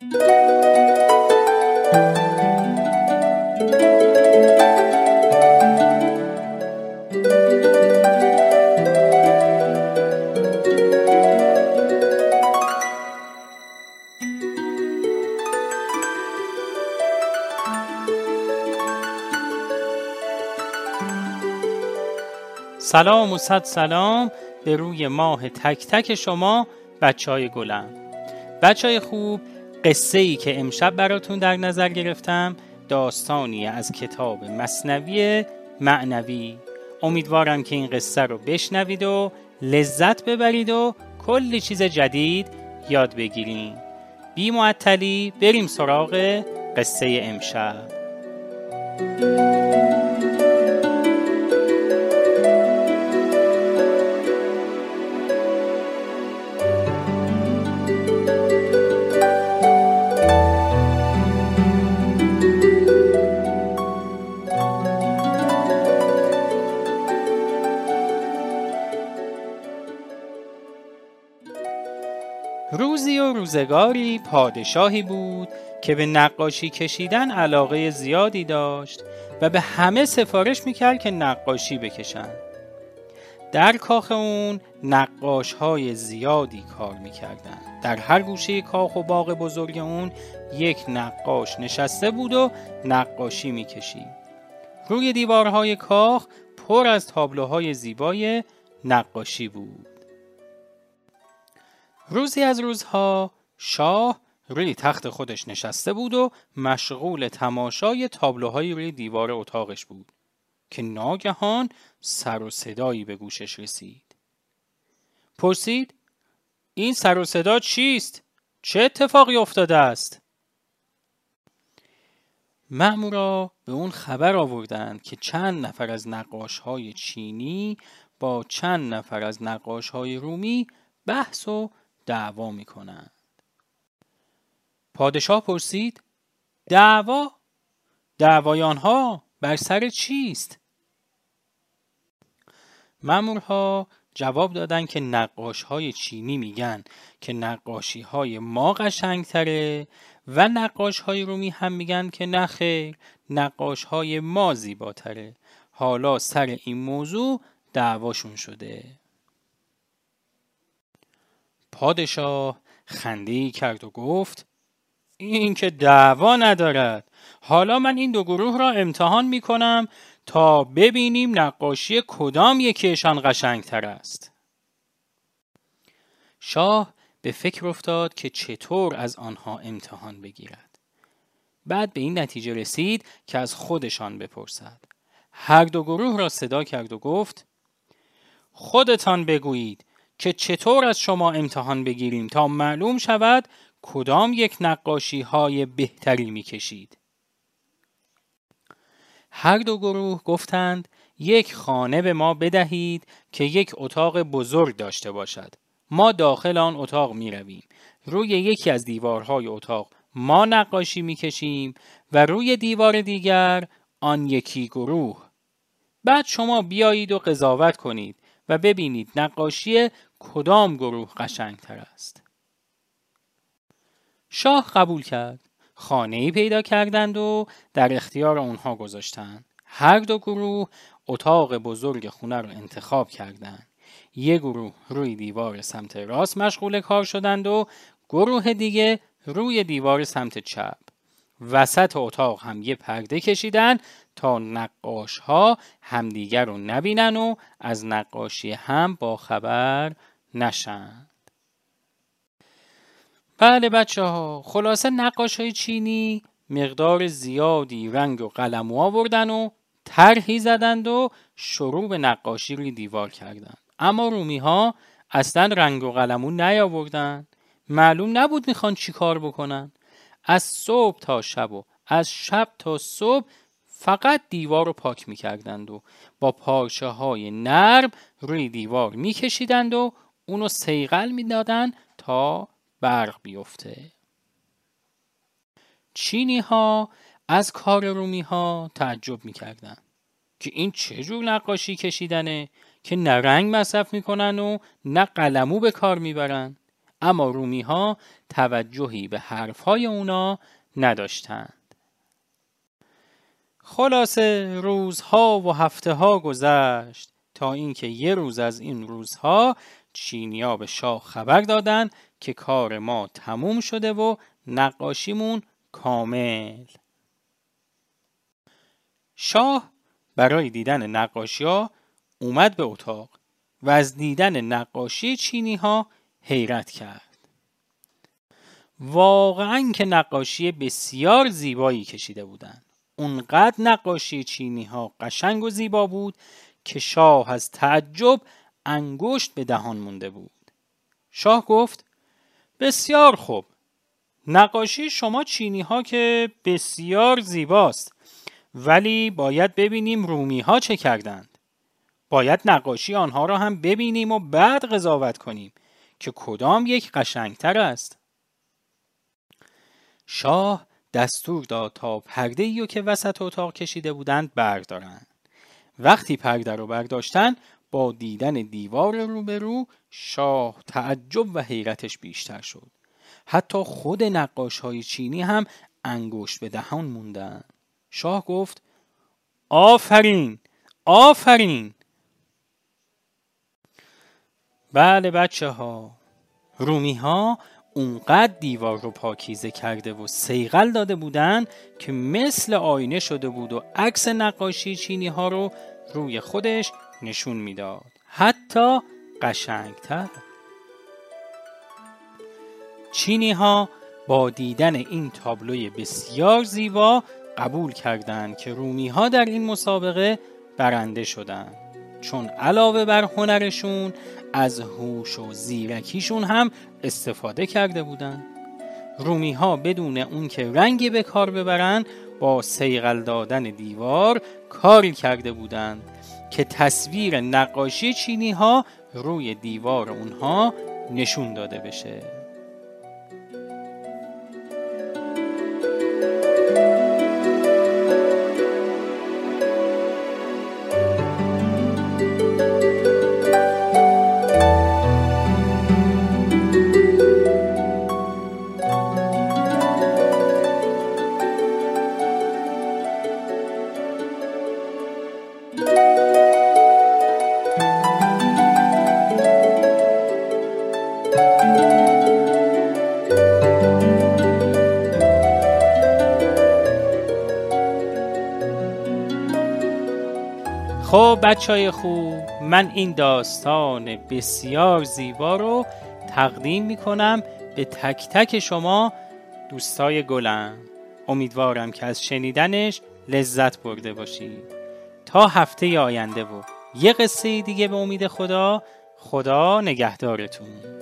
سلام و صد سلام به روی ماه تک تک شما بچه های گلم. بچه های خوب قصه ای که امشب براتون در نظر گرفتم داستانی از کتاب مصنوی معنوی. امیدوارم که این قصه رو بشنوید و لذت ببرید و کلی چیز جدید یاد بگیریم بی معطلی بریم سراغ قصه امشب. روزگاری پادشاهی بود که به نقاشی کشیدن علاقه زیادی داشت و به همه سفارش می‌کرد که نقاشی بکشند. در کاخ اون نقاش های زیادی کار می‌کردن. در هر گوشه کاخ و باغ بزرگ اون یک نقاش نشسته بود و نقاشی می‌کشید. روی دیوارهای کاخ پر از تابلوهای زیبای نقاشی بود. روزی از روزها شاه روی تخت خودش نشسته بود و مشغول تماشای تابلوهای روی دیوار اتاقش بود که ناگهان سر و صدایی به گوشش رسید پرسید این سر و صدا چیست؟ چه اتفاقی افتاده است؟ مأمورا به اون خبر آوردند که چند نفر از نقاش های چینی با چند نفر از نقاش های رومی بحث و دعوا می کنند. پادشاه پرسید دعوا؟ دعوای آنها بر سر چیست؟ مامورها جواب دادند که نقاش های چینی میگن که نقاشی های ما قشنگتره و نقاش های رومی هم میگن که نخیر نقاش های ما زیباتره حالا سر این موضوع دعواشون شده پادشاه خنده کرد و گفت این که دعوا ندارد. حالا من این دو گروه را امتحان می کنم تا ببینیم نقاشی کدام یکیشان قشنگتر است. شاه به فکر افتاد که چطور از آنها امتحان بگیرد. بعد به این نتیجه رسید که از خودشان بپرسد. هر دو گروه را صدا کرد و گفت خودتان بگویید که چطور از شما امتحان بگیریم تا معلوم شود کدام یک نقاشی های بهتری می کشید. هر دو گروه گفتند یک خانه به ما بدهید که یک اتاق بزرگ داشته باشد. ما داخل آن اتاق می رویم. روی یکی از دیوارهای اتاق ما نقاشی می کشیم و روی دیوار دیگر آن یکی گروه. بعد شما بیایید و قضاوت کنید و ببینید نقاشی کدام گروه قشنگتر است شاه قبول کرد. خانه ای پیدا کردند و در اختیار اونها گذاشتند. هر دو گروه اتاق بزرگ خونه رو انتخاب کردند. یک گروه روی دیوار سمت راست مشغول کار شدند و گروه دیگه روی دیوار سمت چپ. وسط اتاق هم یه پرده کشیدن تا نقاش ها همدیگر رو نبینن و از نقاشی هم با خبر نشند بله بچه ها خلاصه نقاش های چینی مقدار زیادی رنگ و قلم آوردن و طرحی زدند و شروع به نقاشی روی دیوار کردند. اما رومی ها اصلا رنگ و قلمو نیاوردن. معلوم نبود می‌خوان چی کار بکنن. از صبح تا شب و از شب تا صبح فقط دیوار رو پاک می‌کردند و با پارچه های نرم روی دیوار میکشیدند و اونو سیغل می‌دادن تا برق بیفته چینی ها از کار رومی ها تعجب می‌کردن که این چه جور نقاشی کشیدنه که نه رنگ مصرف می‌کنن و نه قلمو به کار می‌برن اما رومی ها توجهی به حرف های اونا نداشتند. خلاصه روزها و هفته ها گذشت تا اینکه یه روز از این روزها چینیا به شاه خبر دادن که کار ما تموم شده و نقاشیمون کامل. شاه برای دیدن نقاشی ها اومد به اتاق و از دیدن نقاشی چینی ها حیرت کرد. واقعا که نقاشی بسیار زیبایی کشیده بودند اونقدر نقاشی چینی ها قشنگ و زیبا بود که شاه از تعجب انگشت به دهان مونده بود. شاه گفت بسیار خوب. نقاشی شما چینی ها که بسیار زیباست ولی باید ببینیم رومی ها چه کردند. باید نقاشی آنها را هم ببینیم و بعد قضاوت کنیم که کدام یک قشنگتر است. شاه دستور داد تا پرده ایو که وسط اتاق کشیده بودند بردارند. وقتی پرده رو برداشتن با دیدن دیوار روبرو شاه تعجب و حیرتش بیشتر شد. حتی خود نقاش های چینی هم انگشت به دهان موندن. شاه گفت آفرین آفرین. بله بچه ها رومی ها اونقدر دیوار رو پاکیزه کرده و سیغل داده بودن که مثل آینه شده بود و عکس نقاشی چینی ها رو روی خودش نشون می‌داد. حتی قشنگتر. چینی ها با دیدن این تابلوی بسیار زیبا قبول کردند که رومی ها در این مسابقه برنده شدند. چون علاوه بر هنرشون از هوش و زیرکیشون هم استفاده کرده بودند. رومی ها بدون اون که رنگی به کار ببرن با سیغل دادن دیوار کاری کرده بودند. که تصویر نقاشی چینی ها روی دیوار اونها نشون داده بشه. خب بچه های خوب من این داستان بسیار زیبا رو تقدیم می کنم به تک تک شما دوستای گلم. امیدوارم که از شنیدنش لذت برده باشید تا هفته آینده و یه قصه دیگه به امید خدا خدا نگهدارتون.